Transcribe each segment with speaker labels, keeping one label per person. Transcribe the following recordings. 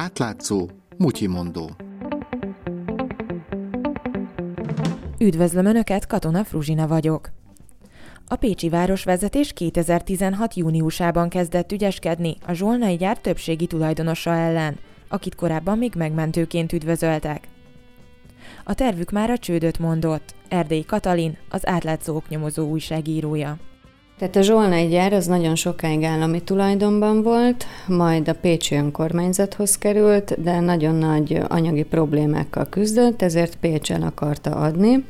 Speaker 1: Átlátszó, mutyimondó.
Speaker 2: Üdvözlöm Önöket, Katona Fruzsina vagyok. A Pécsi városvezetés 2016. júniusában kezdett ügyeskedni a Zsolnai gyár többségi tulajdonosa ellen, akit korábban még megmentőként üdvözöltek. A tervük már a csődöt mondott, Erdély Katalin, az átlátszó oknyomozó újságírója.
Speaker 3: Tehát a Zsolnai gyár az nagyon sokáig állami tulajdonban volt, majd a Pécsi önkormányzathoz került, de nagyon nagy anyagi problémákkal küzdött, ezért Pécs el akarta adni.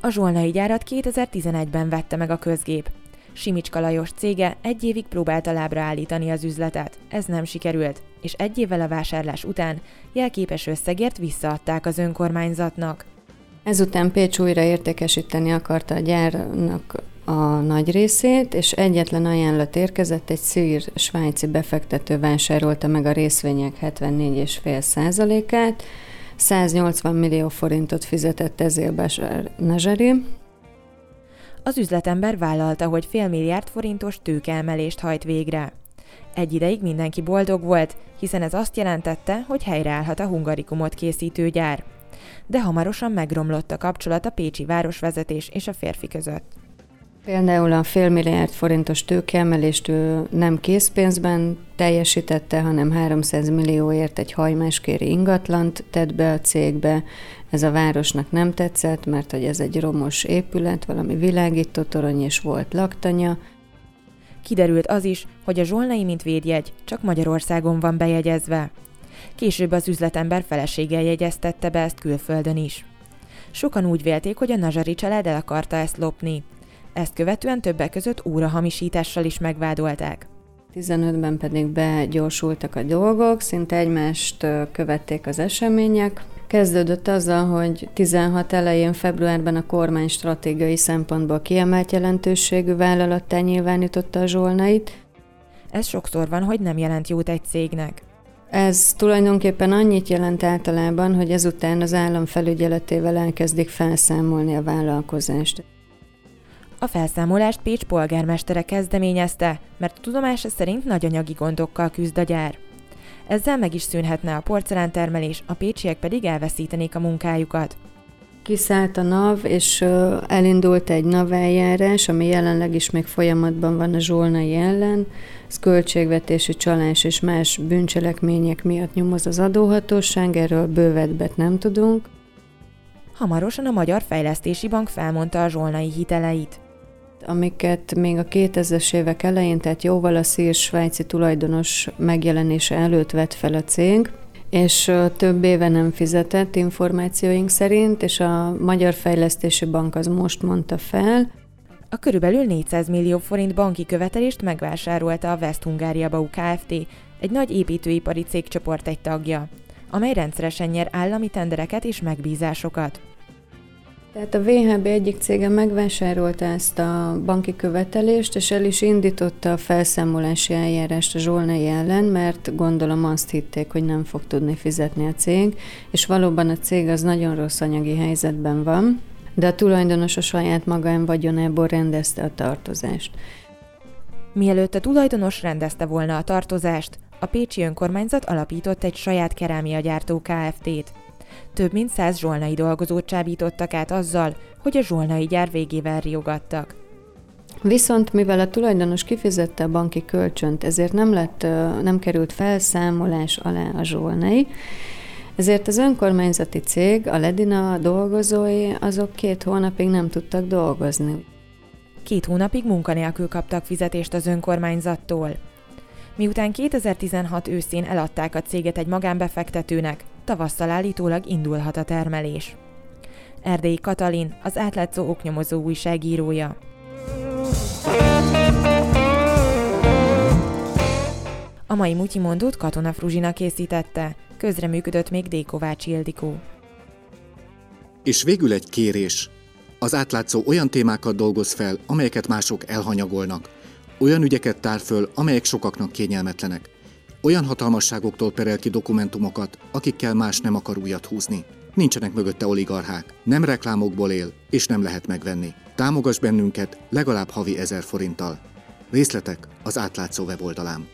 Speaker 2: A Zsolnai gyárat 2011-ben vette meg a közgép. Simicska Lajos cége egy évig próbálta lábra állítani az üzletet. Ez nem sikerült, és egy évvel a vásárlás után jelképes összegért visszaadták az önkormányzatnak.
Speaker 3: Ezután Pécs újra értékesíteni akarta a gyárnak a nagy részét, és egyetlen ajánlat érkezett, egy szír svájci befektető vásárolta meg a részvények 74,5 százalékát, 180 millió forintot fizetett ezért Bashar Nazari.
Speaker 2: Az üzletember vállalta, hogy fél milliárd forintos tőkeemelést hajt végre. Egy ideig mindenki boldog volt, hiszen ez azt jelentette, hogy helyreállhat a hungarikumot készítő gyár. De hamarosan megromlott a kapcsolat a Pécsi városvezetés és a férfi között.
Speaker 3: Például a fél milliárd forintos tőkeemelést ő nem készpénzben teljesítette, hanem 300 millióért egy hajmáskéri ingatlant tett be a cégbe. Ez a városnak nem tetszett, mert hogy ez egy romos épület, valami világító torony és volt laktanya.
Speaker 2: Kiderült az is, hogy a zsolnai mint védjegy csak Magyarországon van bejegyezve. Később az üzletember feleséggel jegyeztette be ezt külföldön is. Sokan úgy vélték, hogy a Nazsari család el akarta ezt lopni, ezt követően többek között órahamisítással is megvádolták.
Speaker 3: 15-ben pedig begyorsultak a dolgok, szinte egymást követték az események. Kezdődött azzal, hogy 16 elején februárban a kormány stratégiai szempontból kiemelt jelentőségű vállalattá nyilvánította a zsolnait.
Speaker 2: Ez sokszor van, hogy nem jelent jót egy cégnek.
Speaker 3: Ez tulajdonképpen annyit jelent általában, hogy ezután az állam felügyeletével elkezdik felszámolni a vállalkozást.
Speaker 2: A felszámolást Pécs polgármestere kezdeményezte, mert tudomása szerint nagy anyagi gondokkal küzd a gyár. Ezzel meg is szűnhetne a porcelántermelés, a pécsiek pedig elveszítenék a munkájukat.
Speaker 3: Kiszállt a NAV, és elindult egy NAV eljárás, ami jelenleg is még folyamatban van a zsolnai ellen. Ez költségvetési csalás és más bűncselekmények miatt nyomoz az adóhatóság, erről bővebbet nem tudunk.
Speaker 2: Hamarosan a Magyar Fejlesztési Bank felmondta a zsolnai hiteleit
Speaker 3: amiket még a 2000-es évek elején, tehát jóval a szír svájci tulajdonos megjelenése előtt vett fel a cég, és több éve nem fizetett információink szerint, és a Magyar Fejlesztési Bank az most mondta fel.
Speaker 2: A körülbelül 400 millió forint banki követelést megvásárolta a West Hungária Bau Kft., egy nagy építőipari cégcsoport egy tagja, amely rendszeresen nyer állami tendereket és megbízásokat.
Speaker 3: Tehát a VHB egyik cége megvásárolta ezt a banki követelést, és el is indította a felszámolási eljárást a Zsolnai ellen, mert gondolom azt hitték, hogy nem fog tudni fizetni a cég, és valóban a cég az nagyon rossz anyagi helyzetben van, de a tulajdonos a saját magán vagyonából rendezte a tartozást.
Speaker 2: Mielőtt a tulajdonos rendezte volna a tartozást, a Pécsi önkormányzat alapított egy saját kerámiagyártó Kft-t, több mint száz zsolnai dolgozót csábítottak át azzal, hogy a zsolnai gyár végével riogattak.
Speaker 3: Viszont mivel a tulajdonos kifizette a banki kölcsönt, ezért nem, lett, nem került felszámolás alá a zsolnai, ezért az önkormányzati cég, a Ledina dolgozói, azok két hónapig nem tudtak dolgozni.
Speaker 2: Két hónapig munkanélkül kaptak fizetést az önkormányzattól. Miután 2016 őszén eladták a céget egy magánbefektetőnek, tavasszal állítólag indulhat a termelés. Erdélyi Katalin, az átlátszó oknyomozó újságírója. A mai Mutyimondót Katona Fruzsina készítette, közreműködött még D. Kovács Ildikó.
Speaker 1: És végül egy kérés. Az átlátszó olyan témákat dolgoz fel, amelyeket mások elhanyagolnak. Olyan ügyeket tár föl, amelyek sokaknak kényelmetlenek. Olyan hatalmasságoktól perel ki dokumentumokat, akikkel más nem akar újat húzni. Nincsenek mögötte oligarchák, nem reklámokból él, és nem lehet megvenni. Támogass bennünket legalább havi ezer forinttal. Részletek az átlátszó weboldalán.